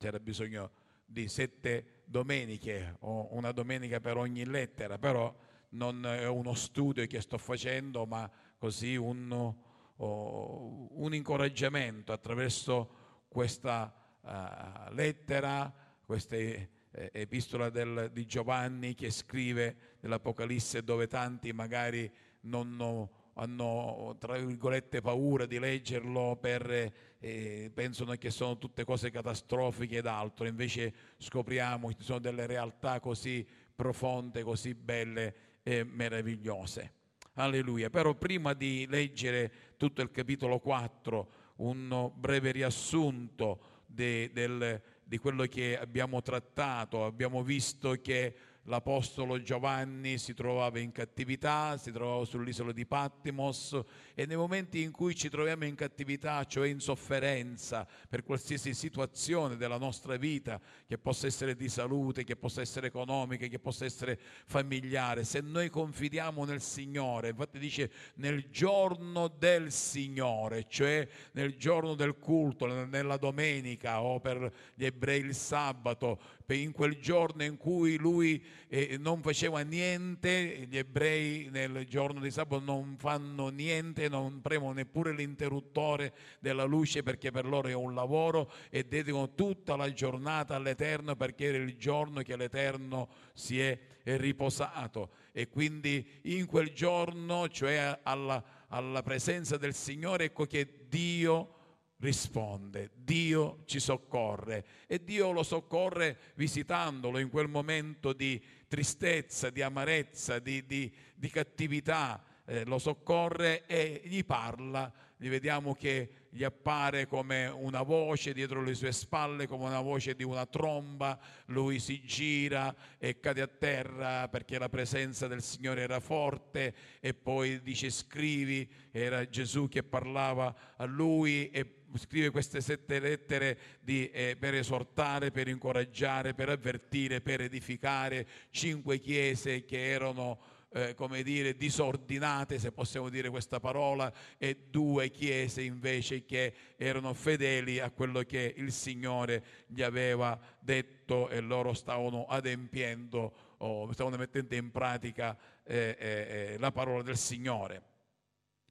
c'era bisogno di sette domeniche o una domenica per ogni lettera, però non è uno studio che sto facendo, ma così un, un incoraggiamento attraverso questa uh, lettera, questa eh, epistola del, di Giovanni che scrive nell'Apocalisse dove tanti magari non hanno tra virgolette paura di leggerlo per, eh, pensano che sono tutte cose catastrofiche ed altro, invece scopriamo che ci sono delle realtà così profonde, così belle e meravigliose. Alleluia. Però prima di leggere tutto il capitolo 4, un breve riassunto de, del, di quello che abbiamo trattato, abbiamo visto che l'Apostolo Giovanni si trovava in cattività, si trovava sull'isola di Patmos e nei momenti in cui ci troviamo in cattività, cioè in sofferenza per qualsiasi situazione della nostra vita, che possa essere di salute, che possa essere economica, che possa essere familiare, se noi confidiamo nel Signore, infatti dice nel giorno del Signore, cioè nel giorno del culto, nella domenica o per gli ebrei il sabato, in quel giorno in cui lui eh, non faceva niente, gli ebrei nel giorno di sabato non fanno niente, non premono neppure l'interruttore della luce perché per loro è un lavoro e dedicano tutta la giornata all'Eterno perché era il giorno che l'Eterno si è riposato. E quindi in quel giorno, cioè alla, alla presenza del Signore, ecco che Dio risponde, Dio ci soccorre e Dio lo soccorre visitandolo in quel momento di tristezza, di amarezza, di, di, di cattività, eh, lo soccorre e gli parla, gli vediamo che gli appare come una voce dietro le sue spalle, come una voce di una tromba, lui si gira e cade a terra perché la presenza del Signore era forte. E poi dice scrivi, era Gesù che parlava a lui e scrive queste sette lettere di, eh, per esortare, per incoraggiare, per avvertire, per edificare cinque chiese che erano eh, come dire, disordinate, se possiamo dire questa parola, e due chiese invece che erano fedeli a quello che il Signore gli aveva detto e loro stavano adempiendo o stavano mettendo in pratica eh, eh, eh la parola del Signore.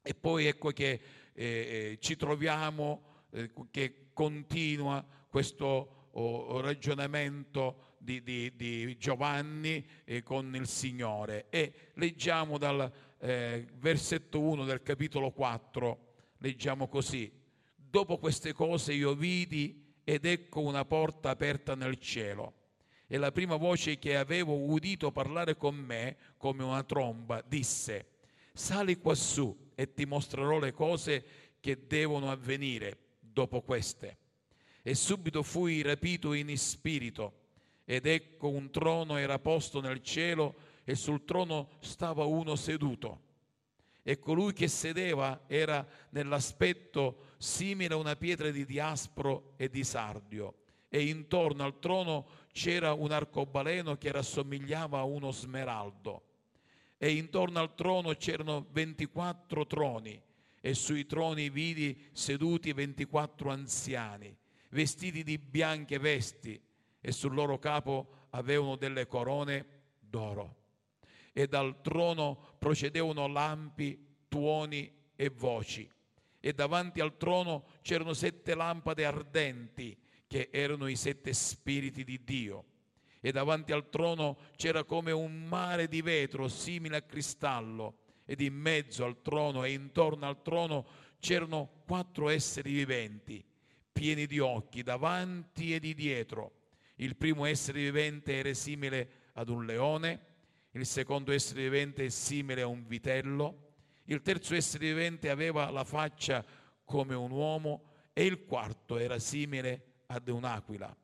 E poi ecco che eh, eh, ci troviamo che continua questo oh, ragionamento di, di, di Giovanni eh, con il Signore. E leggiamo dal eh, versetto 1 del capitolo 4, leggiamo così. Dopo queste cose io vidi ed ecco una porta aperta nel cielo. E la prima voce che avevo udito parlare con me, come una tromba, disse, sali quassù e ti mostrerò le cose che devono avvenire dopo queste. E subito fui rapito in spirito ed ecco un trono era posto nel cielo e sul trono stava uno seduto. E colui che sedeva era nell'aspetto simile a una pietra di diaspro e di sardio. E intorno al trono c'era un arcobaleno che rassomigliava a uno smeraldo. E intorno al trono c'erano 24 troni e sui troni vidi seduti 24 anziani, vestiti di bianche vesti e sul loro capo avevano delle corone d'oro. E dal trono procedevano lampi, tuoni e voci. E davanti al trono c'erano sette lampade ardenti, che erano i sette spiriti di Dio. E davanti al trono c'era come un mare di vetro simile a cristallo, ed in mezzo al trono e intorno al trono c'erano quattro esseri viventi, pieni di occhi, davanti e di dietro il primo essere vivente era simile ad un leone, il secondo essere vivente è simile a un vitello, il terzo essere vivente aveva la faccia come un uomo e il quarto era simile ad un'aquila.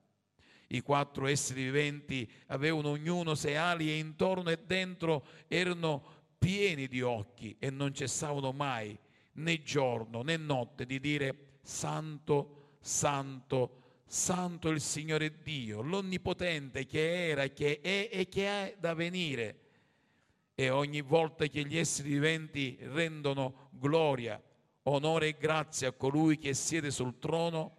I quattro esseri viventi avevano ognuno sei ali e intorno e dentro erano pieni di occhi e non cessavano mai né giorno né notte di dire santo, santo, Santo il Signore Dio, l'Onnipotente che era, che è e che è da venire. E ogni volta che gli esseri viventi rendono gloria, onore e grazia a colui che siede sul trono,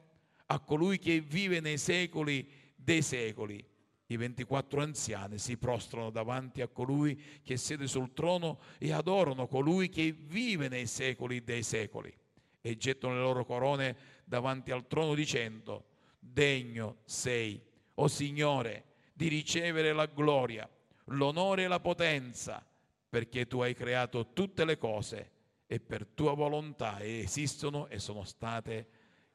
a colui che vive nei secoli dei secoli. I 24 anziani si prostrano davanti a colui che siede sul trono e adorano colui che vive nei secoli dei secoli e gettano le loro corone davanti al trono dicendo, degno sei, o Signore, di ricevere la gloria, l'onore e la potenza, perché tu hai creato tutte le cose e per tua volontà esistono e sono state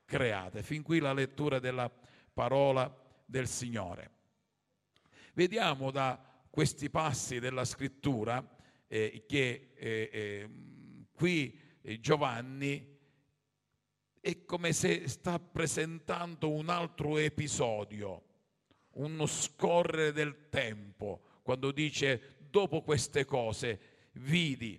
create. Fin qui la lettura della parola del Signore. Vediamo da questi passi della scrittura eh, che eh, eh, qui Giovanni è come se sta presentando un altro episodio, uno scorrere del tempo, quando dice dopo queste cose vidi.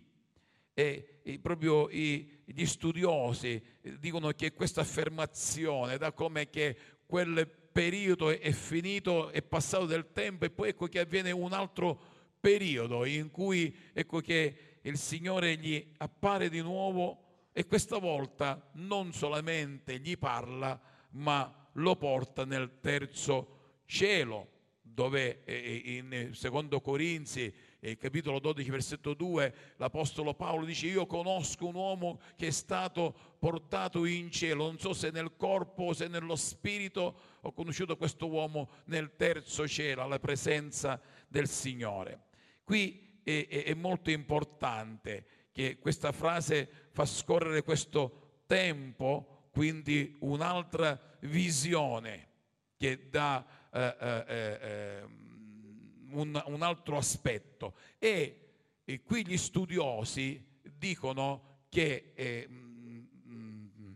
E, proprio gli studiosi dicono che questa affermazione da come che quel periodo è finito, è passato del tempo e poi ecco che avviene un altro periodo in cui ecco che il Signore gli appare di nuovo e questa volta non solamente gli parla, ma lo porta nel terzo cielo, dove eh, eh, in secondo Corinzi eh, capitolo 12, versetto 2, l'Apostolo Paolo dice io conosco un uomo che è stato portato in cielo, non so se nel corpo o se nello spirito, ho conosciuto questo uomo nel terzo cielo, alla presenza del Signore. Qui è, è, è molto importante che questa frase fa scorrere questo tempo, quindi un'altra visione che dà eh, eh, eh, ehm, un, un altro aspetto e, e, qui gli studiosi dicono che eh, mh, mm,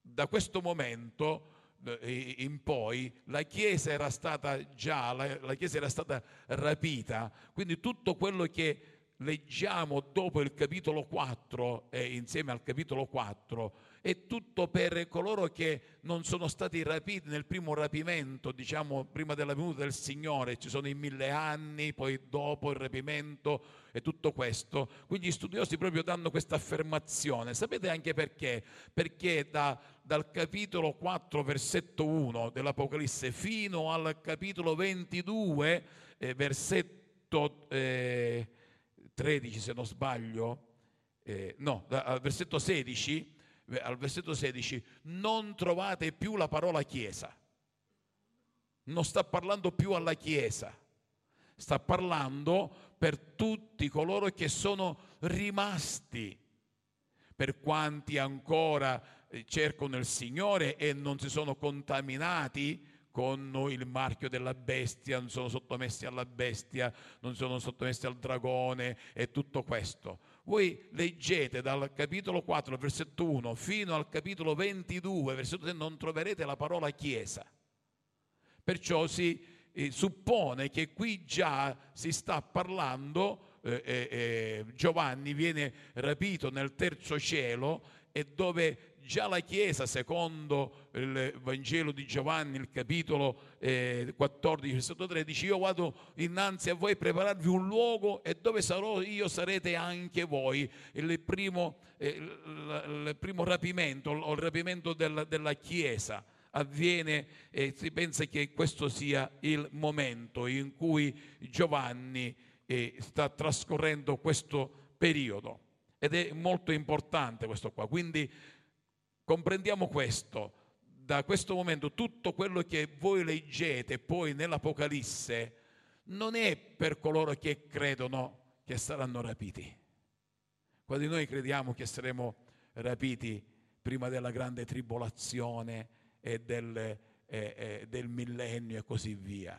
da questo momento eh, in poi la Chiesa era stata già, la, la Chiesa era stata rapita, quindi tutto quello che leggiamo dopo il capitolo 4 e insieme al capitolo 4 è tutto per coloro che non sono stati rapiti nel primo rapimento, diciamo prima della venuta del Signore, ci sono i mille anni, poi dopo il rapimento e tutto questo. Quindi gli studiosi proprio danno questa affermazione. Sapete anche perché? Perché da, dal capitolo 4, versetto 1 dell'Apocalisse fino al capitolo 22, eh, versetto eh, 13 se non sbaglio, eh, no, al versetto 16, al versetto 16, non trovate più la parola Chiesa. Non sta parlando più alla Chiesa, sta parlando per tutti coloro che sono rimasti, per quanti ancora eh, cercano il Signore e non si sono contaminati con il marchio della bestia, non sono sottomessi alla bestia, non sono sottomessi al dragone e tutto questo. Voi leggete dal capitolo 4, versetto 1, fino al capitolo 22, versetto 3, non troverete la parola chiesa. Perciò si eh, suppone che qui già si sta parlando, eh, eh, eh Giovanni viene rapito nel terzo cielo e dove già la Chiesa, secondo il Vangelo di Giovanni, il capitolo eh, 14, versetto 13, io vado innanzi a voi a prepararvi un luogo e dove sarò io sarete anche voi. Il primo, eh, il primo rapimento, il rapimento del, della Chiesa avviene e si pensa che questo sia il momento in cui Giovanni eh, sta trascorrendo questo periodo. Ed è molto importante questo qua. Quindi Comprendiamo questo. Da questo momento tutto quello che voi leggete poi nell'Apocalisse non è per coloro che credono che saranno rapiti. Quando noi crediamo che saremo rapiti prima della grande tribolazione e del, eh, eh, del millennio e così via.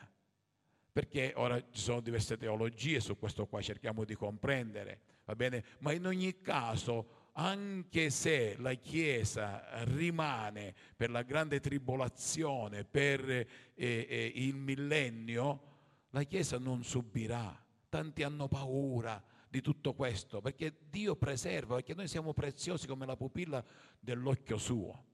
Perché ora ci sono diverse teologie su questo qua, cerchiamo di comprendere, va bene? Ma in ogni caso anche se la Chiesa rimane per la grande tribolazione, per eh, eh, il millennio, la Chiesa non subirà. Tanti hanno paura di tutto questo, perché Dio preserva, perché noi siamo preziosi come la pupilla dell'occhio suo.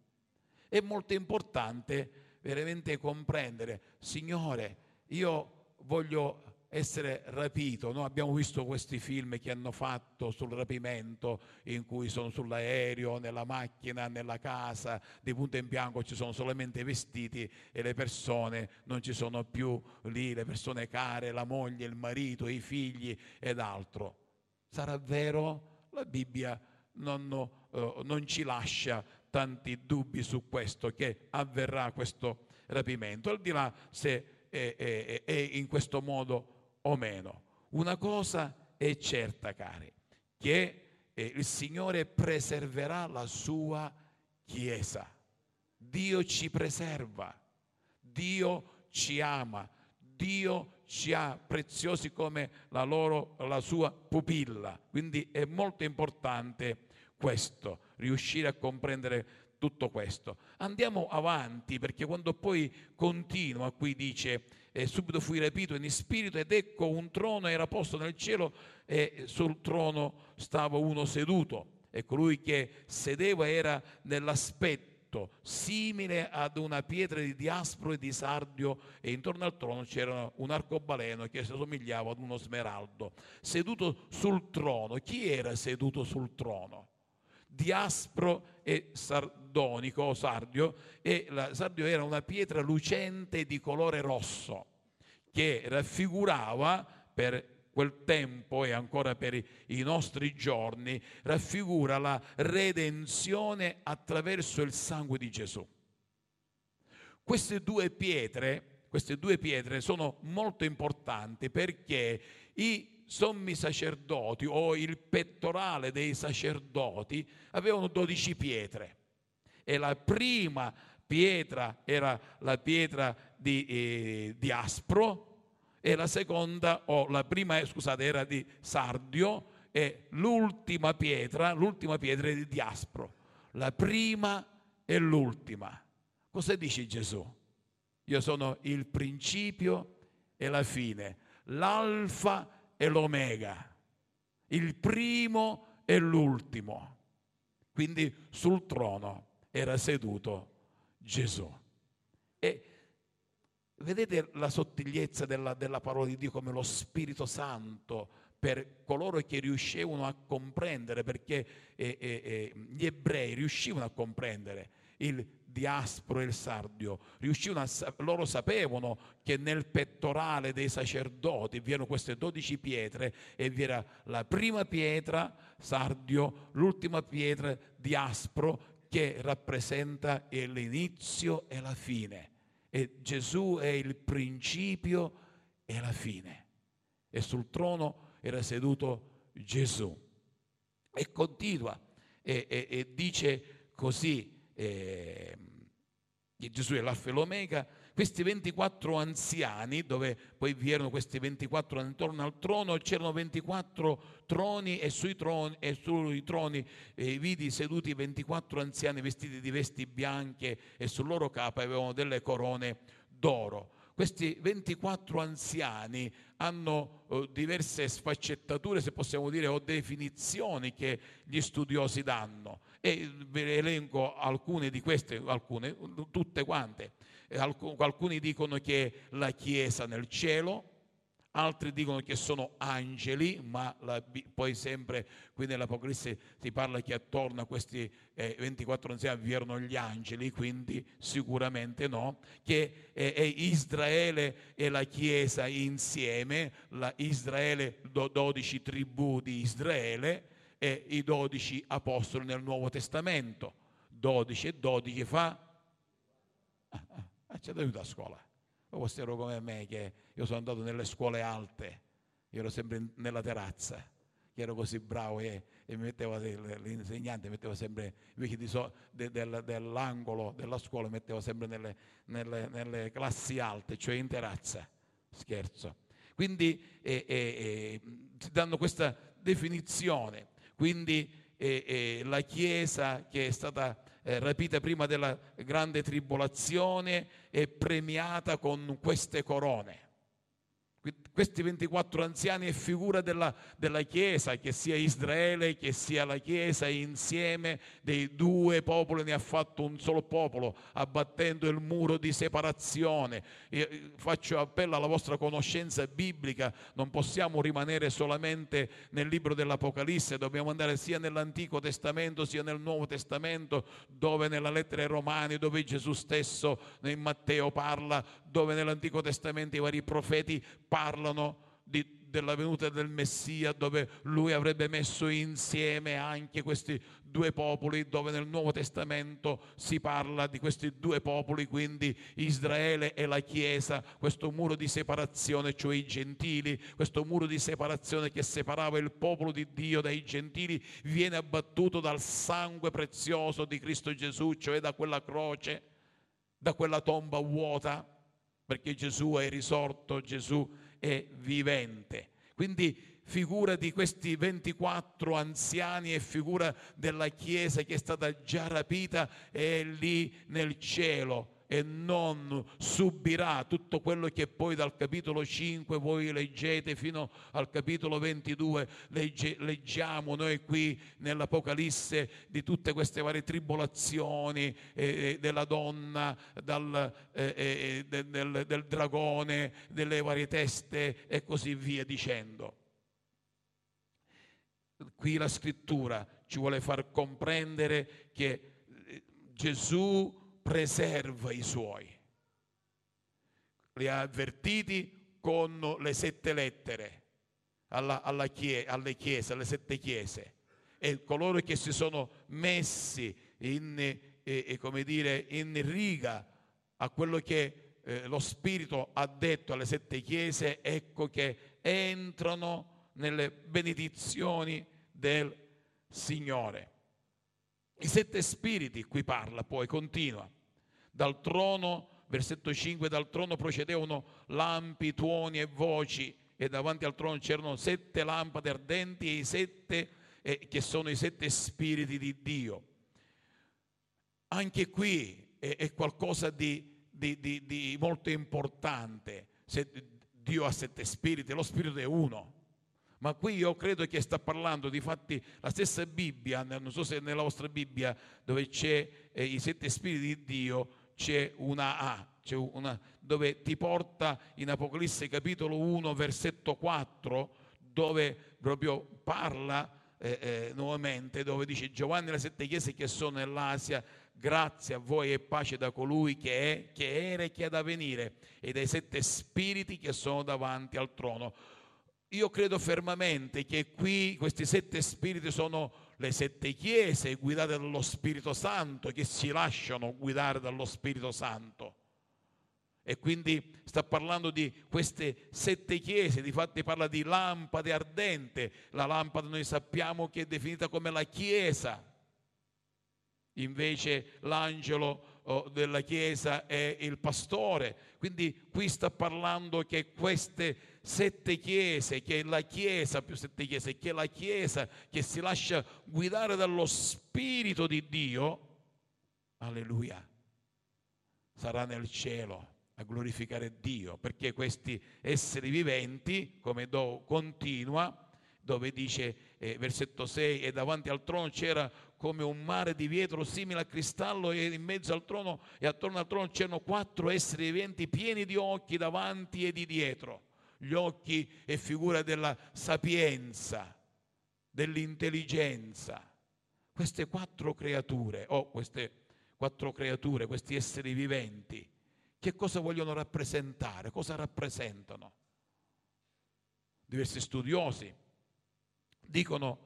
È molto importante veramente comprendere, Signore, io voglio essere rapito. Noi abbiamo visto questi film che hanno fatto sul rapimento, in cui sono sull'aereo, nella macchina, nella casa, di punto in bianco ci sono solamente i vestiti e le persone non ci sono più lì, le persone care, la moglie, il marito, i figli ed altro. Sarà vero? La Bibbia non, uh, non ci lascia tanti dubbi su questo, che avverrà questo rapimento, al di là se è, è, è in questo modo o meno. Una cosa è certa, cari, che eh, il Signore preserverà la sua Chiesa. Dio ci preserva, Dio ci ama, Dio ci ha preziosi come la, loro, la sua pupilla. Quindi è molto importante questo, riuscire a comprendere tutto questo. Andiamo avanti perché quando poi continua, qui dice, e subito fui rapito in spirito ed ecco un trono era posto nel cielo e sul trono stava uno seduto. E colui che sedeva era nell'aspetto simile ad una pietra di diaspro e di sardio e intorno al trono c'era un arcobaleno che si somigliava ad uno smeraldo. Seduto sul trono. Chi era seduto sul trono? Diaspro e sardonico, sardio, e la sardio era una pietra lucente di colore rosso che raffigurava per quel tempo e ancora per i nostri giorni, raffigura la redenzione attraverso il sangue di Gesù. Queste due pietre, queste due pietre sono molto importanti perché i sommi sacerdoti o il pettorale dei sacerdoti avevano 12 pietre. E la prima pietra era la pietra di, eh, di aspro e la seconda o la prima scusate era di sardio e l'ultima pietra l'ultima pietra è di diaspro la prima e l'ultima. Cosa dice Gesù? Io sono il principio e la fine. L'alfa e l'omega, il primo e l'ultimo. Quindi sul trono era seduto Gesù. E vedete la sottigliezza della, della parola di Dio come lo Spirito Santo per coloro che riuscivano a comprendere, perché eh, eh, eh gli ebrei riuscivano a comprendere il diaspro e il sardio, riuscivano a, loro sapevano che nel pettorale dei sacerdoti vi erano queste dodici pietre e vi era la prima pietra, sardio, l'ultima pietra, diaspro, che rappresenta l'inizio e la fine. E Gesù è il principio e la fine. E sul trono era seduto Gesù. E continua e, e, e dice così, eh, Gesù è l'alfa e l'omega, questi 24 anziani, dove poi vi erano questi 24 intorno al trono, c'erano 24 troni e sui troni, e sui troni eh, vidi seduti 24 anziani vestiti di vesti bianche e sul loro capo avevano delle corone d'oro. Questi 24 anziani hanno eh, diverse sfaccettature, se possiamo dire, o definizioni che gli studiosi danno. E ve elenco alcune di queste, alcune, tutte quante. Alcuni dicono che la Chiesa nel cielo, altri dicono che sono angeli, ma la, poi sempre qui nell'Apocalisse si parla che attorno a questi eh, 24 anziani vi erano gli angeli, quindi sicuramente no, che eh, è Israele e la Chiesa insieme, la Israele, 12 tribù di Israele e i 12 apostoli nel Nuovo Testamento. 12 e 12 fa... Ah, c'è da aiuto a scuola. O questo ero come me che io sono andato nelle scuole alte, io ero sempre nella terrazza, che ero così bravo e, e mi metteva, l'insegnante metteva sempre, invece so, de, del, dell'angolo della scuola, metteva sempre nelle, nelle, nelle, classi alte, cioè in terrazza. Scherzo. Quindi eh, eh, eh, si danno questa definizione. Quindi la Chiesa che è stata eh, rapita prima della grande tribolazione e premiata con queste corone. Questi 24 anziani è figura della, della, Chiesa, che sia Israele, che sia la Chiesa, insieme dei due popoli ne ha fatto un solo popolo, abbattendo il muro di separazione. Io faccio appello alla vostra conoscenza biblica, non possiamo rimanere solamente nel libro dell'Apocalisse, dobbiamo andare sia nell'Antico Testamento sia nel Nuovo Testamento, dove nella lettera ai Romani, dove Gesù stesso in Matteo parla, dove nell'Antico Testamento i vari profeti parlano di, della venuta del Messia, dove lui avrebbe messo insieme anche questi due popoli, dove nel Nuovo Testamento si parla di questi due popoli, quindi Israele e la Chiesa, questo muro di separazione, cioè i gentili, questo muro di separazione che separava il popolo di Dio dai gentili, viene abbattuto dal sangue prezioso di Cristo Gesù, cioè da quella croce, da quella tomba vuota perché Gesù è risorto, Gesù è vivente. Quindi figura di questi 24 anziani e figura della Chiesa che è stata già rapita è lì nel cielo e non subirà tutto quello che poi dal capitolo 5 voi leggete fino al capitolo 22 legge, leggiamo noi qui nell'Apocalisse di tutte queste varie tribolazioni eh, della donna, dal, eh, eh, del, del dragone, delle varie teste e così via dicendo. Qui la scrittura ci vuole far comprendere che eh, Gesù preserva i suoi. Li ha avvertiti con le sette lettere alla, alla chie, alle chiese, alle sette chiese. E coloro che si sono messi in, eh, come dire, in riga a quello che eh, lo Spirito ha detto alle sette chiese, ecco che entrano nelle benedizioni del Signore. I sette spiriti, qui parla, poi continua, dal trono, versetto 5, dal trono procedevano lampi, tuoni e voci e davanti al trono c'erano sette lampade ardenti e i sette eh, che sono i sette spiriti di Dio. Anche qui è, è qualcosa di, di, di, di molto importante. Se Dio ha sette spiriti, lo spirito è uno. Ma qui io credo che sta parlando, di fatti, la stessa Bibbia, non so se nella vostra Bibbia dove c'è eh, i sette spiriti di Dio, c'è una A, c'è una, dove ti porta in Apocalisse capitolo 1, versetto 4, dove proprio parla eh, eh, nuovamente, dove dice Giovanni le sette chiese che sono nell'Asia, grazie a voi e pace da colui che è, che era e che è da venire, e dai sette spiriti che sono davanti al trono. Io credo fermamente che qui questi sette spiriti sono le sette chiese guidate dallo Spirito Santo che si lasciano guidare dallo Spirito Santo. E quindi sta parlando di queste sette chiese, difatti parla di lampade ardente. La lampada noi sappiamo che è definita come la chiesa. Invece l'angelo della chiesa è il pastore. Quindi qui sta parlando che queste sette chiese, che è la chiesa più sette chiese, che è la chiesa che si lascia guidare dallo Spirito di Dio, alleluia, sarà nel cielo a glorificare Dio, perché questi esseri viventi, come do, continua, dove dice eh, versetto 6, e davanti al trono c'era come un mare di vetro simile a cristallo e in mezzo al trono e attorno al trono c'erano quattro esseri viventi pieni di occhi davanti e di dietro gli occhi è figura della sapienza, dell'intelligenza. Queste quattro creature, o oh, queste quattro creature, questi esseri viventi, che cosa vogliono rappresentare? Cosa rappresentano? Diversi studiosi dicono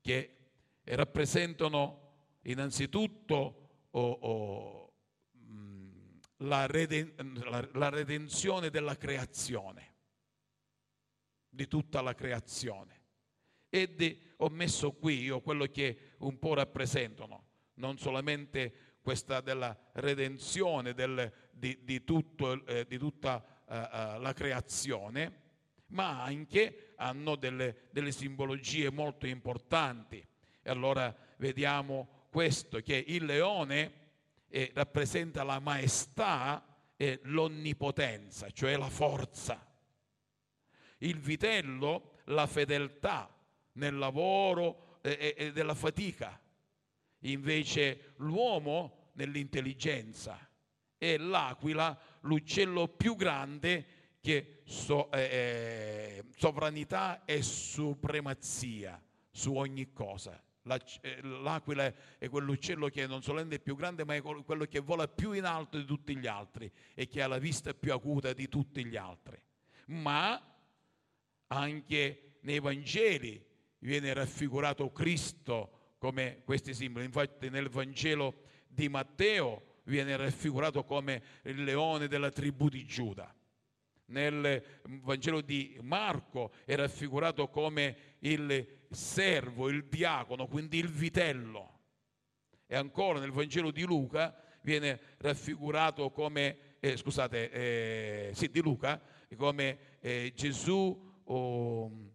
che rappresentano innanzitutto oh, oh, la, reden- la, la redenzione della creazione di tutta la creazione. Ed ho messo qui io quello che un po' rappresentano, non solamente questa della redenzione del, di, di, tutto, eh, di, tutta uh, uh, la creazione, ma anche hanno delle, delle simbologie molto importanti. E allora vediamo questo, che il leone eh, rappresenta la maestà e l'onnipotenza, cioè la forza. Il vitello la fedeltà nel lavoro e, e della fatica, invece l'uomo nell'intelligenza. E l'aquila l'uccello più grande che so, eh, eh sovranità e supremazia su ogni cosa. Eh, l'aquila è quell'uccello che non solamente è più grande, ma è quello che vola più in alto di tutti gli altri e che ha la vista più acuta di tutti gli altri. Ma anche nei Vangeli viene raffigurato Cristo come questi simboli. Infatti nel Vangelo di Matteo viene raffigurato come il leone della tribù di Giuda. Nel Vangelo di Marco è raffigurato come il servo, il diacono, quindi il vitello. E ancora nel Vangelo di Luca viene raffigurato come, eh, scusate, eh, sì, di Luca, come eh, Gesù oh,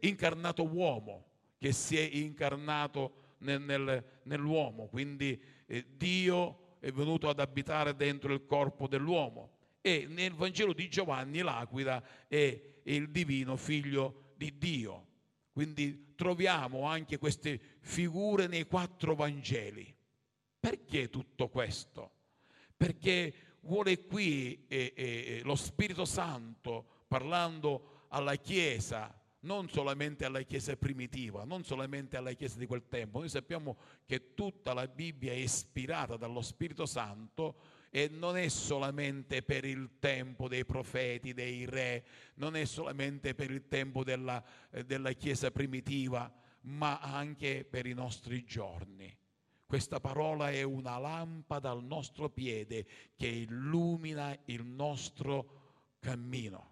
incarnato uomo, che si è incarnato nel, nel, nell'uomo, quindi eh, Dio è venuto ad abitare dentro il corpo dell'uomo. E nel Vangelo di Giovanni l'aquila è il divino figlio di Dio. Quindi troviamo anche queste figure nei quattro Vangeli. Perché tutto questo? Perché vuole qui eh, eh, lo Spirito Santo parlando alla Chiesa, non solamente alla Chiesa primitiva, non solamente alla Chiesa di quel tempo. Noi sappiamo che tutta la Bibbia è ispirata dallo Spirito Santo e non è solamente per il tempo dei profeti, dei re, non è solamente per il tempo della, eh, della Chiesa primitiva, ma anche per i nostri giorni. Questa parola è una lampada al nostro piede che illumina il nostro cammino.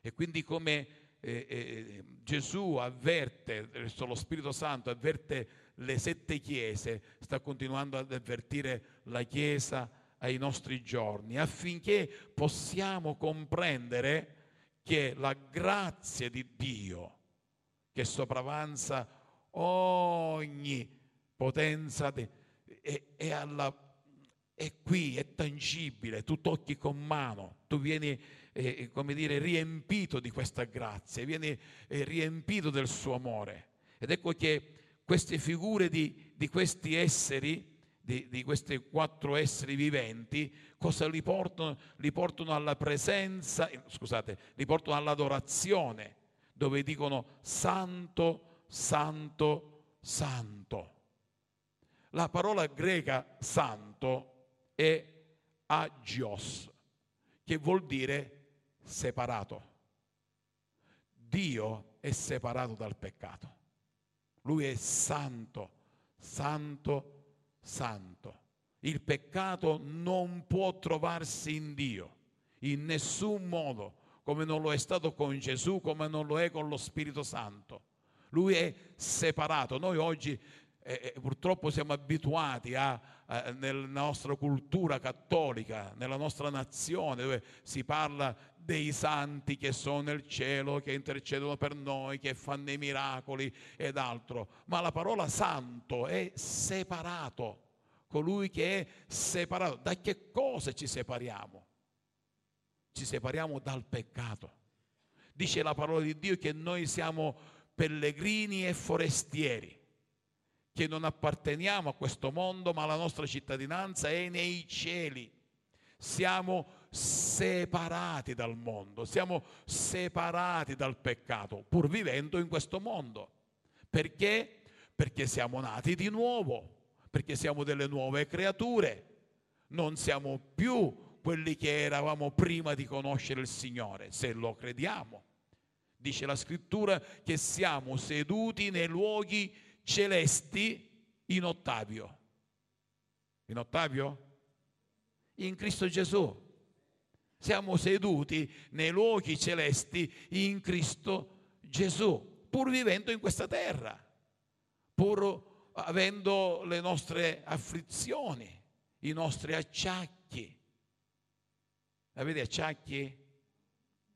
E quindi come eh, eh, Gesù avverte, lo Spirito Santo avverte le sette chiese, sta continuando ad avvertire la Chiesa ai nostri giorni, affinché possiamo comprendere che la grazia di Dio, che sopravanza ogni potenza, de, è, è, alla, è, qui, è tangibile, tu tocchi con mano, tu vieni, eh, come dire, riempito di questa grazia, vieni eh, riempito del suo amore. Ed ecco che queste figure di, di questi esseri, di, di questi quattro esseri viventi, cosa li portano? Li portano alla presenza, scusate, li portano all'adorazione, dove dicono santo, santo, santo. La parola greca santo è agios, che vuol dire separato. Dio è separato dal peccato. Lui è santo, santo, santo. Il peccato non può trovarsi in Dio, in nessun modo, come non lo è stato con Gesù, come non lo è con lo Spirito Santo. Lui è separato. Noi oggi eh, eh purtroppo siamo abituati a, a, nella nostra cultura cattolica, nella nostra nazione, dove si parla dei santi che sono nel cielo, che intercedono per noi, che fanno i miracoli ed altro. Ma la parola santo è separato, colui che è separato. Da che cosa ci separiamo? Ci separiamo dal peccato. Dice la parola di Dio che noi siamo pellegrini e forestieri, che non apparteniamo a questo mondo, ma la nostra cittadinanza è nei cieli. Siamo separati dal mondo, siamo separati dal peccato, pur vivendo in questo mondo. Perché? Perché siamo nati di nuovo, perché siamo delle nuove creature, non siamo più quelli che eravamo prima di conoscere il Signore, se lo crediamo. Dice la scrittura che siamo seduti nei luoghi celesti in Ottavio. In Ottavio? In Cristo Gesù. Siamo seduti nei luoghi celesti in Cristo Gesù, pur vivendo in questa terra, pur avendo le nostre afflizioni, i nostri acciacchi. Avete acciacchi?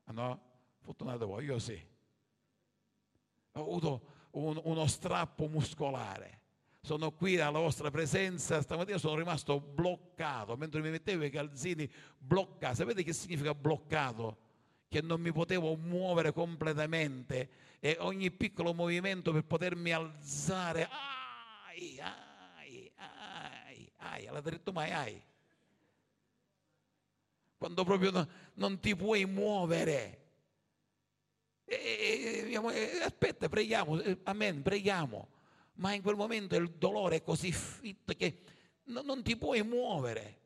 Ah no? Fortunato voi, io sì. Ho avuto un, uno strappo muscolare sono qui alla vostra presenza, stamattina sono rimasto bloccato, mentre mi mettevo i calzini bloccati. Sapete che significa bloccato? che non mi potevo muovere completamente e ogni piccolo movimento per potermi alzare, ai, ai, ai, ai, l'ha detto mai ai. Quando proprio no, non ti puoi muovere. E, e, e, aspetta, preghiamo, amen, preghiamo. Ma in quel momento il dolore è così fitto che non, non ti puoi muovere.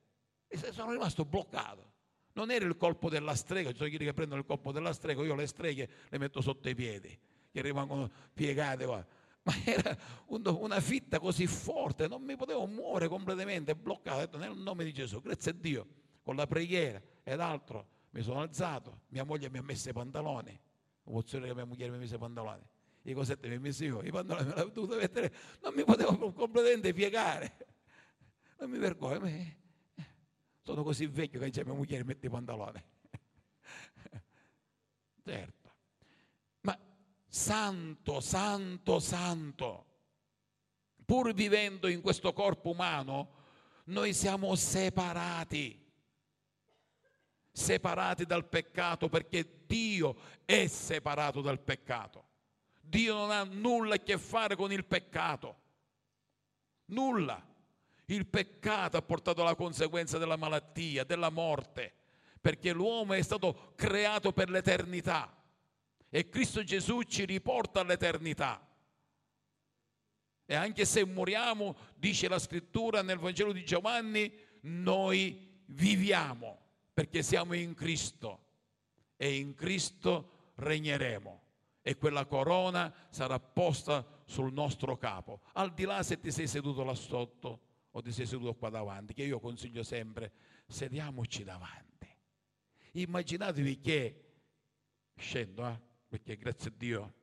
E sono rimasto bloccato. Non era il colpo della strega, ci sono quelli che prendono il colpo della strega, io le streghe le metto sotto i piedi, che rimangono piegate qua. Ma era una fitta così forte, non mi potevo muovere completamente, bloccato. Ho detto nel nome di Gesù, grazie a Dio, con la preghiera ed altro mi sono alzato, mia moglie mi ha messo i pantaloni, emozione che mia moglie mi ha messo i pantaloni, i cosetti ha messo io, i pantaloni me li ho dovuto mettere, non mi potevo completamente piegare. Non mi vergogno, sono così vecchio che dice mia moglie mette i pantaloni. certo. Ma santo, santo, santo. Pur vivendo in questo corpo umano, noi siamo separati. Separati dal peccato perché Dio è separato dal peccato. Dio non ha nulla a che fare con il peccato. Nulla. Il peccato ha portato alla conseguenza della malattia, della morte, perché l'uomo è stato creato per l'eternità e Cristo Gesù ci riporta all'eternità. E anche se moriamo, dice la scrittura nel Vangelo di Giovanni, noi viviamo perché siamo in Cristo e in Cristo regneremo e quella corona sarà posta sul nostro capo. Al di là se ti sei seduto là sotto o ti sei seduto qua davanti, che io consiglio sempre, sediamoci davanti. Immaginatevi che, scendo, eh, perché grazie a Dio,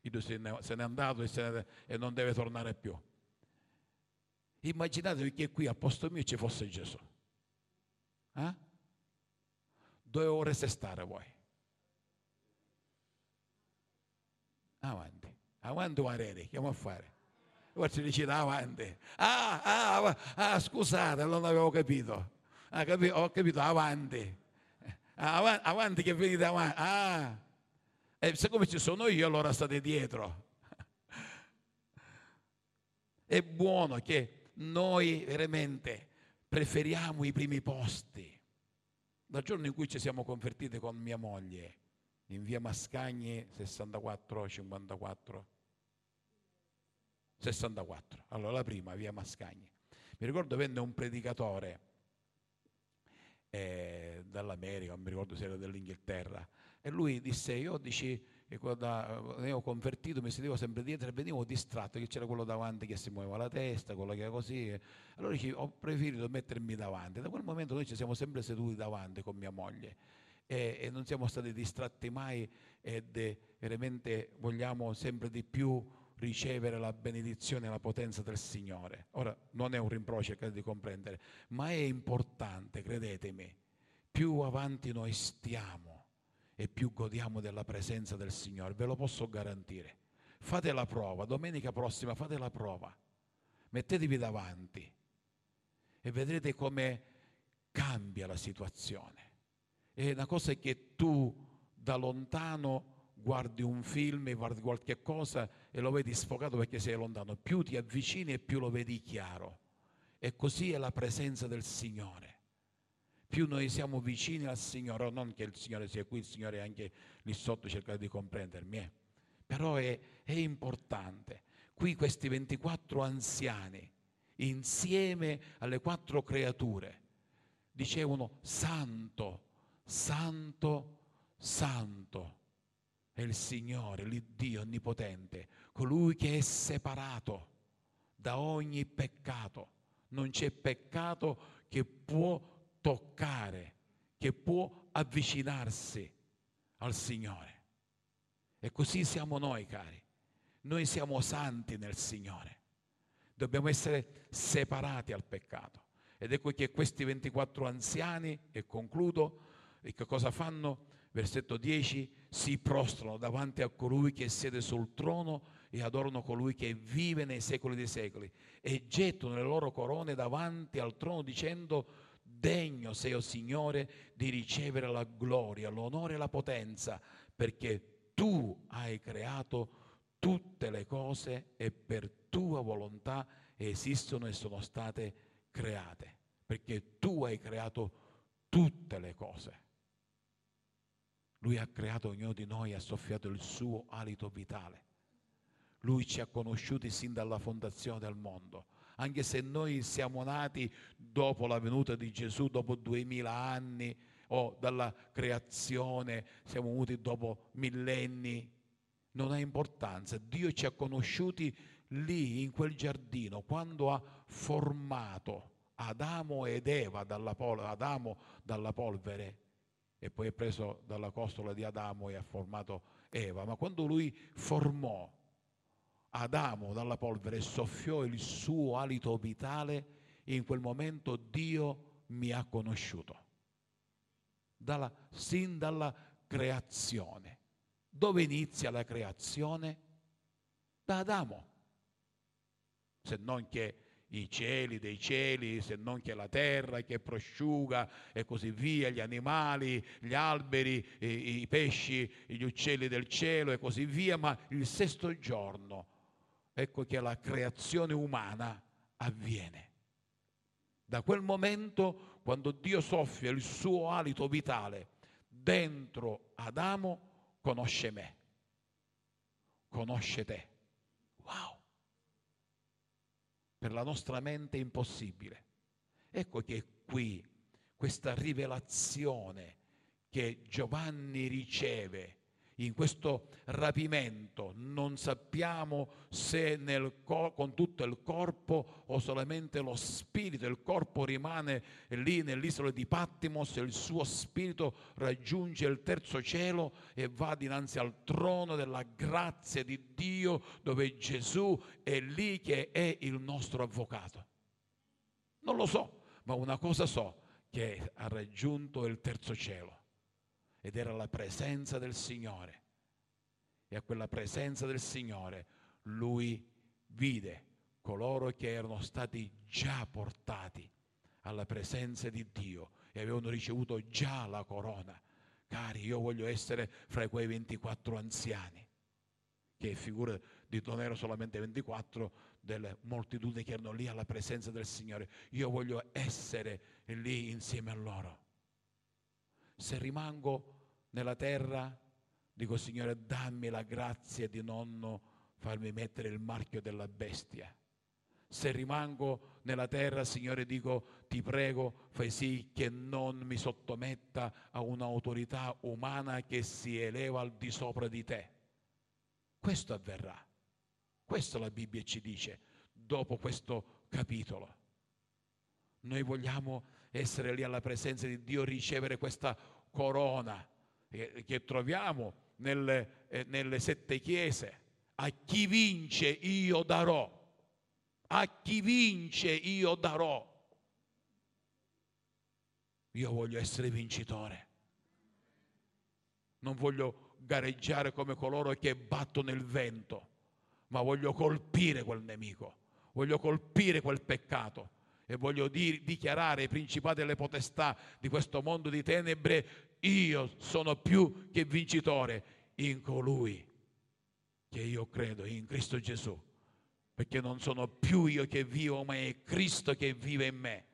Dio se n'è andato e, ne, e non deve tornare più. Immaginatevi che qui a posto mio ci fosse Gesù. Eh? Dove vorreste stare voi? Avanti, avanti o areri, che a fare? Forse dice davanti. Ah, ah, ah, scusate, non avevo capito. Ah, capi- ho capito, avanti. Ah, avanti che venite avanti. Ah, e siccome ci sono io, allora state dietro. È buono che noi veramente preferiamo i primi posti. Dal giorno in cui ci siamo convertiti con mia moglie, in via Mascagni 64-54, 64. Allora la prima, via Mascagni. Mi ricordo venne un predicatore eh, dall'America, non mi ricordo se era dell'Inghilterra, e lui disse, io dici, quando ne ho convertito mi sentivo sempre dietro e venivo distratto, che c'era quello davanti che si muoveva la testa, quello che era così. Allora ho preferito mettermi davanti. Da quel momento noi ci siamo sempre seduti davanti con mia moglie e, e non siamo stati distratti mai ed eh, veramente vogliamo sempre di più ricevere la benedizione e la potenza del Signore. Ora non è un rimprovero, cercate di comprendere, ma è importante, credetemi, più avanti noi stiamo e più godiamo della presenza del Signore, ve lo posso garantire. Fate la prova, domenica prossima fate la prova, mettetevi davanti e vedrete come cambia la situazione. È una cosa che tu da lontano guardi un film, guardi qualche cosa e lo vedi sfocato perché sei lontano, più ti avvicini e più lo vedi chiaro. E così è la presenza del Signore. Più noi siamo vicini al Signore, non che il Signore sia qui, il Signore è anche lì sotto, cercate di comprendermi, eh. però è, è importante. Qui questi 24 anziani, insieme alle quattro creature, dicevano santo, santo, santo è il Signore, l'Iddio Onnipotente, colui che è separato da ogni peccato. Non c'è peccato che può toccare, che può avvicinarsi al Signore. E così siamo noi, cari. Noi siamo santi nel Signore. Dobbiamo essere separati al peccato. Ed ecco che questi 24 anziani, e concludo, e che cosa fanno? versetto 10, si prostrano davanti a colui che siede sul trono e adorano colui che vive nei secoli dei secoli e gettano le loro corone davanti al trono dicendo Degno sei, o oh Signore, di ricevere la gloria, l'onore e la potenza, perché tu hai creato tutte le cose e per tua volontà esistono e sono state create, perché tu hai creato tutte le cose. Lui ha creato ognuno di noi, ha soffiato il suo alito vitale. Lui ci ha conosciuti sin dalla fondazione del mondo, anche se noi siamo nati dopo la venuta di Gesù, dopo duemila anni, o dalla creazione, siamo venuti dopo millenni, non ha importanza. Dio ci ha conosciuti lì, in quel giardino, quando ha formato Adamo ed Eva dalla, pol- Adamo dalla polvere e poi è preso dalla costola di Adamo e ha formato Eva. Ma quando lui formò Adamo dalla polvere e soffiò il suo alito vitale, in quel momento Dio mi ha conosciuto. Dalla, sin dalla creazione. Dove inizia la creazione? Da Adamo. Se non che i cieli dei cieli, se non che la terra che prosciuga e così via, gli animali, gli alberi, i, i pesci, gli uccelli del cielo e così via, ma il sesto giorno, ecco che la creazione umana avviene. Da quel momento, quando Dio soffia il suo alito vitale dentro Adamo, conosce me, conosce te. Wow! Per la nostra mente impossibile. Ecco che qui questa rivelazione che Giovanni riceve in questo rapimento non sappiamo se cor- con tutto il corpo o solamente lo spirito, il corpo rimane lì nell'isola di Pattimos, il suo spirito raggiunge il terzo cielo e va dinanzi al trono della grazia di Dio dove Gesù è lì che è il nostro avvocato. Non lo so, ma una cosa so, che ha raggiunto il terzo cielo ed era la presenza del Signore. E a quella presenza del Signore lui vide coloro che erano stati già portati alla presenza di Dio e avevano ricevuto già la corona. Cari, io voglio essere fra quei 24 anziani, che figura di non erano solamente 24 delle moltitudini che erano lì alla presenza del Signore. Io voglio essere lì insieme a loro se rimango nella terra, dico Signore, dammi la grazia di non farmi mettere il marchio della bestia. Se rimango nella terra, Signore, dico, ti prego, fai sì che non mi sottometta a un'autorità umana che si eleva al di sopra di te. Questo avverrà. Questo la Bibbia ci dice dopo questo capitolo. Noi vogliamo essere lì alla presenza di Dio, ricevere questa corona che, che troviamo nelle, eh, nelle sette chiese. A chi vince io darò. A chi vince io darò. Io voglio essere vincitore. Non voglio gareggiare come coloro che battono il vento, ma voglio colpire quel nemico, voglio colpire quel peccato e voglio di, dichiarare ai principati e alle potestà di questo mondo di tenebre, io sono più che vincitore in colui che io credo, in Cristo Gesù, perché non sono più io che vivo, ma è Cristo che vive in me.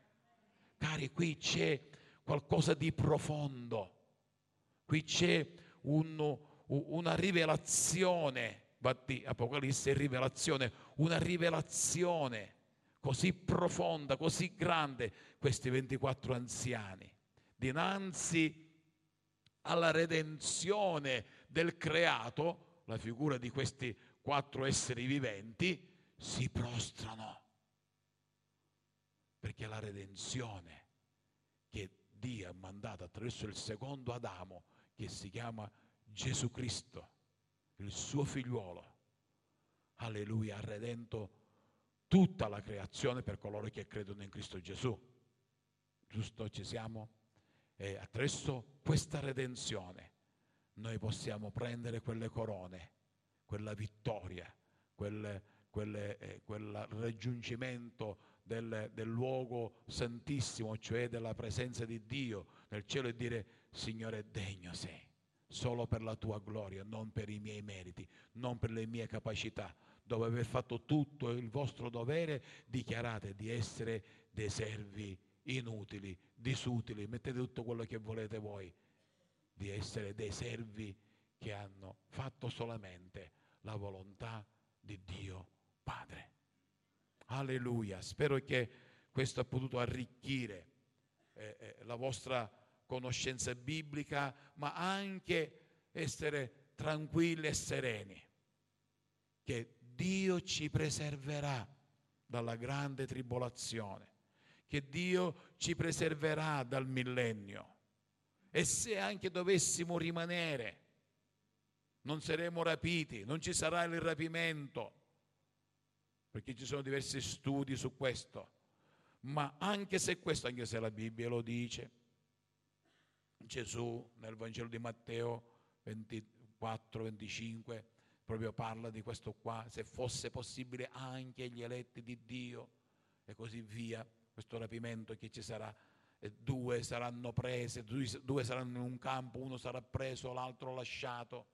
Cari, qui c'è qualcosa di profondo, qui c'è un, una rivelazione, infatti Apocalisse è rivelazione, una rivelazione così profonda, così grande, questi 24 anziani, dinanzi alla redenzione del creato, la figura di questi quattro esseri viventi, si prostrano. Perché la redenzione che Dio ha mandato attraverso il secondo Adamo, che si chiama Gesù Cristo, il suo figliuolo, alleluia, ha redento tutta la creazione per coloro che credono in Cristo Gesù. Giusto? Ci siamo? E attraverso questa redenzione noi possiamo prendere quelle corone, quella vittoria, quel, quelle, eh, quel raggiungimento del, del, luogo santissimo, cioè della presenza di Dio nel cielo e dire Signore degno sei, solo per la tua gloria, non per i miei meriti, non per le mie capacità. Dopo aver fatto tutto il vostro dovere, dichiarate di essere dei servi inutili, disutili, mettete tutto quello che volete voi, di essere dei servi che hanno fatto solamente la volontà di Dio Padre. Alleluia, spero che questo ha potuto arricchire eh, eh, la vostra conoscenza biblica, ma anche essere tranquilli e sereni, che Dio ci preserverà dalla grande tribolazione, che Dio ci preserverà dal millennio. E se anche dovessimo rimanere, non saremo rapiti, non ci sarà il rapimento, perché ci sono diversi studi su questo. Ma anche se questo, anche se la Bibbia lo dice, Gesù nel Vangelo di Matteo 24, 25 proprio parla di questo qua, se fosse possibile anche gli eletti di Dio e così via, questo rapimento che ci sarà, e due saranno prese, due saranno in un campo, uno sarà preso, l'altro lasciato.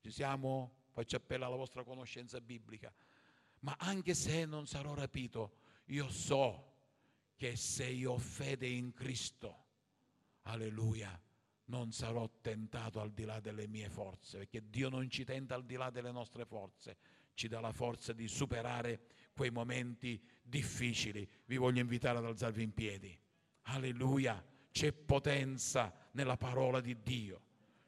Ci siamo? Faccio appello alla vostra conoscenza biblica. Ma anche se non sarò rapito, io so che se io ho fede in Cristo, alleluia, non sarò tentato al di là delle mie forze, perché Dio non ci tenta al di là delle nostre forze, ci dà la forza di superare quei momenti difficili. Vi voglio invitare ad alzarvi in piedi. Alleluia, c'è potenza nella parola di Dio,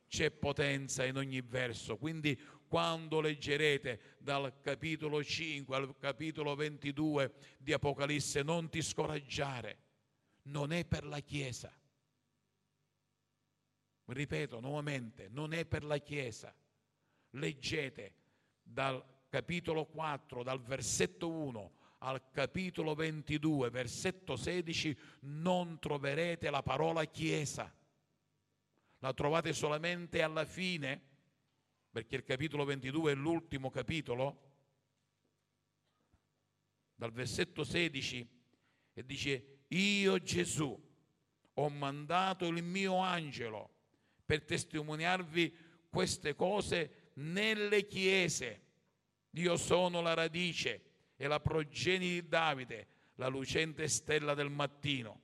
c'è potenza in ogni verso, quindi quando leggerete dal capitolo 5 al capitolo 22 di Apocalisse, non ti scoraggiare, non è per la Chiesa. Ripeto nuovamente, non è per la Chiesa. Leggete dal capitolo 4, dal versetto 1 al capitolo 22, versetto 16, non troverete la parola Chiesa. La trovate solamente alla fine perché il capitolo 22 è l'ultimo capitolo, dal versetto 16, e dice, io Gesù ho mandato il mio angelo per testimoniarvi queste cose nelle chiese. Io sono la radice e la progenie di Davide, la lucente stella del mattino.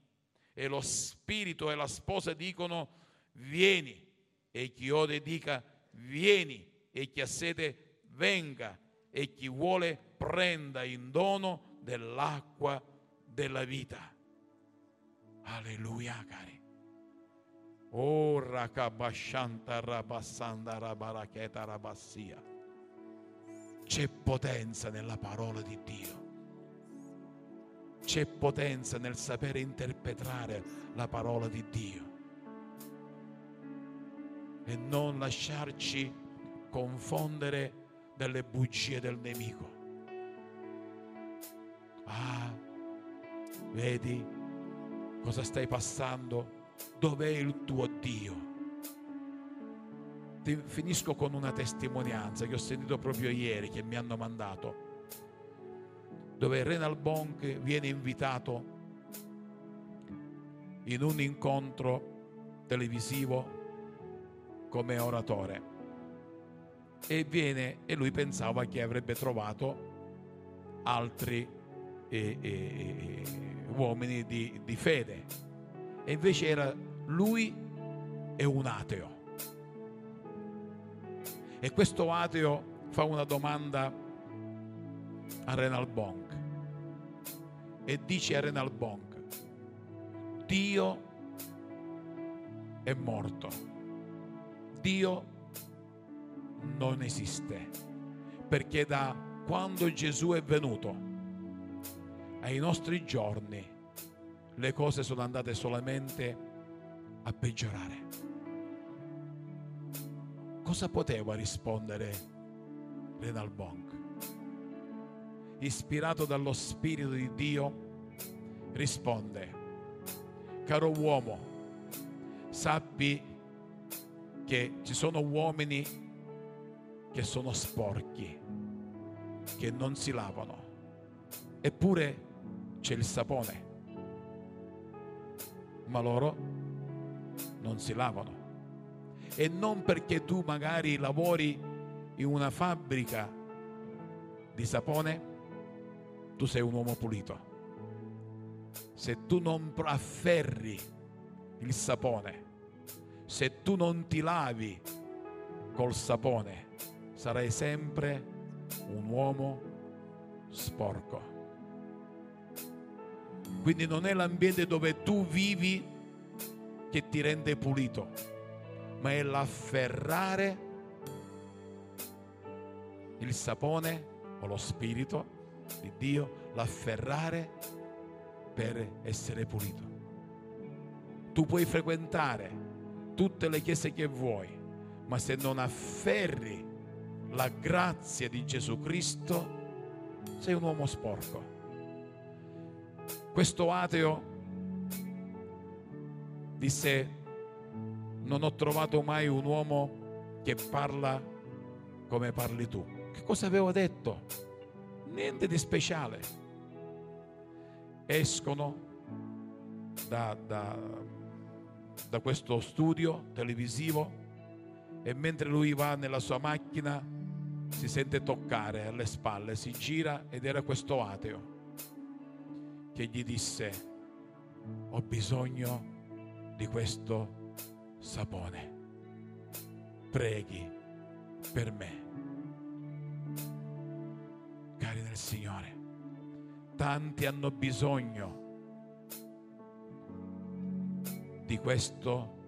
E lo spirito e la sposa dicono, vieni. E chi ode dica, vieni e chi ha sede venga e chi vuole prenda in dono dell'acqua della vita. Alleluia, cari. Oh, rakabashanta rabassanda rabaracheta rabassia. C'è potenza nella parola di Dio. C'è potenza nel sapere interpretare la parola di Dio e non lasciarci confondere delle bugie del nemico. Ah, vedi cosa stai passando? Dov'è il tuo Dio? Finisco con una testimonianza che ho sentito proprio ieri, che mi hanno mandato, dove Renal Bonk viene invitato in un incontro televisivo come oratore e, viene, e lui pensava che avrebbe trovato altri eh, eh, uomini di, di fede e invece era lui e un ateo. E questo ateo fa una domanda a Renal Bonk. E dice a Renal Bonk Dio è morto. Dio non esiste, perché da quando Gesù è venuto ai nostri giorni le cose sono andate solamente a peggiorare. Cosa poteva rispondere Renal Bonk? Ispirato dallo Spirito di Dio, risponde, caro uomo, sappi che ci sono uomini che sono sporchi, che non si lavano. Eppure c'è il sapone, ma loro non si lavano. E non perché tu magari lavori in una fabbrica di sapone, tu sei un uomo pulito. Se tu non afferri il sapone, se tu non ti lavi col sapone, sarai sempre un uomo sporco. Quindi non è l'ambiente dove tu vivi che ti rende pulito, ma è l'afferrare il sapone o lo spirito di Dio, l'afferrare per essere pulito. Tu puoi frequentare tutte le chiese che vuoi, ma se non afferri la grazia di Gesù Cristo, sei un uomo sporco. Questo ateo disse, non ho trovato mai un uomo che parla come parli tu. Che cosa avevo detto? Niente di speciale. Escono da, da, da questo studio televisivo e mentre lui va nella sua macchina si sente toccare alle spalle, si gira ed era questo ateo che gli disse ho bisogno di questo sapone. Preghi per me. Cari del Signore, tanti hanno bisogno di questo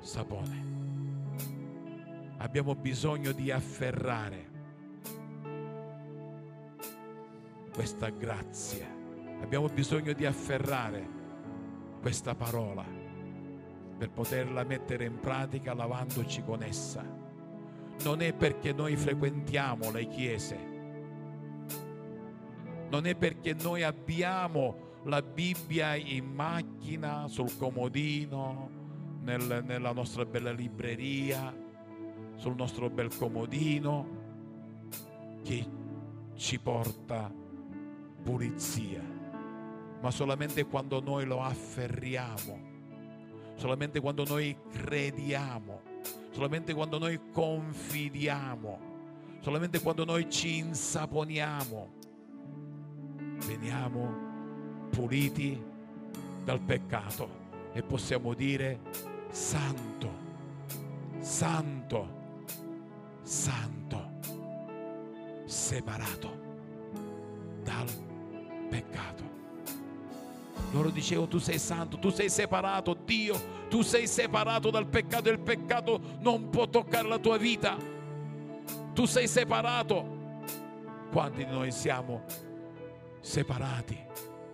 sapone. Abbiamo bisogno di afferrare questa grazia. Abbiamo bisogno di afferrare questa parola per poterla mettere in pratica lavandoci con essa. Non è perché noi frequentiamo le chiese, non è perché noi abbiamo la Bibbia in macchina, sul comodino, nel, nella nostra bella libreria, sul nostro bel comodino, che ci porta pulizia ma solamente quando noi lo afferriamo, solamente quando noi crediamo, solamente quando noi confidiamo, solamente quando noi ci insaponiamo, veniamo puliti dal peccato e possiamo dire santo, santo, santo, separato dal peccato. Loro dicevano tu sei santo, tu sei separato, Dio, tu sei separato dal peccato e il peccato non può toccare la tua vita. Tu sei separato. Quanti di noi siamo separati?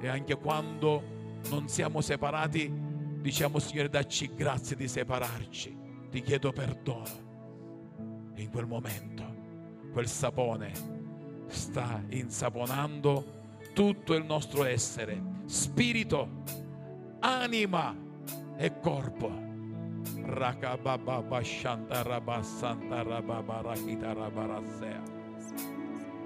E anche quando non siamo separati, diciamo Signore, dacci grazie di separarci. Ti chiedo perdono. E in quel momento quel sapone sta insaponando tutto il nostro essere, spirito, anima e corpo. Rakababa Santa Rabasanta Rababa Rakita Rabarasea.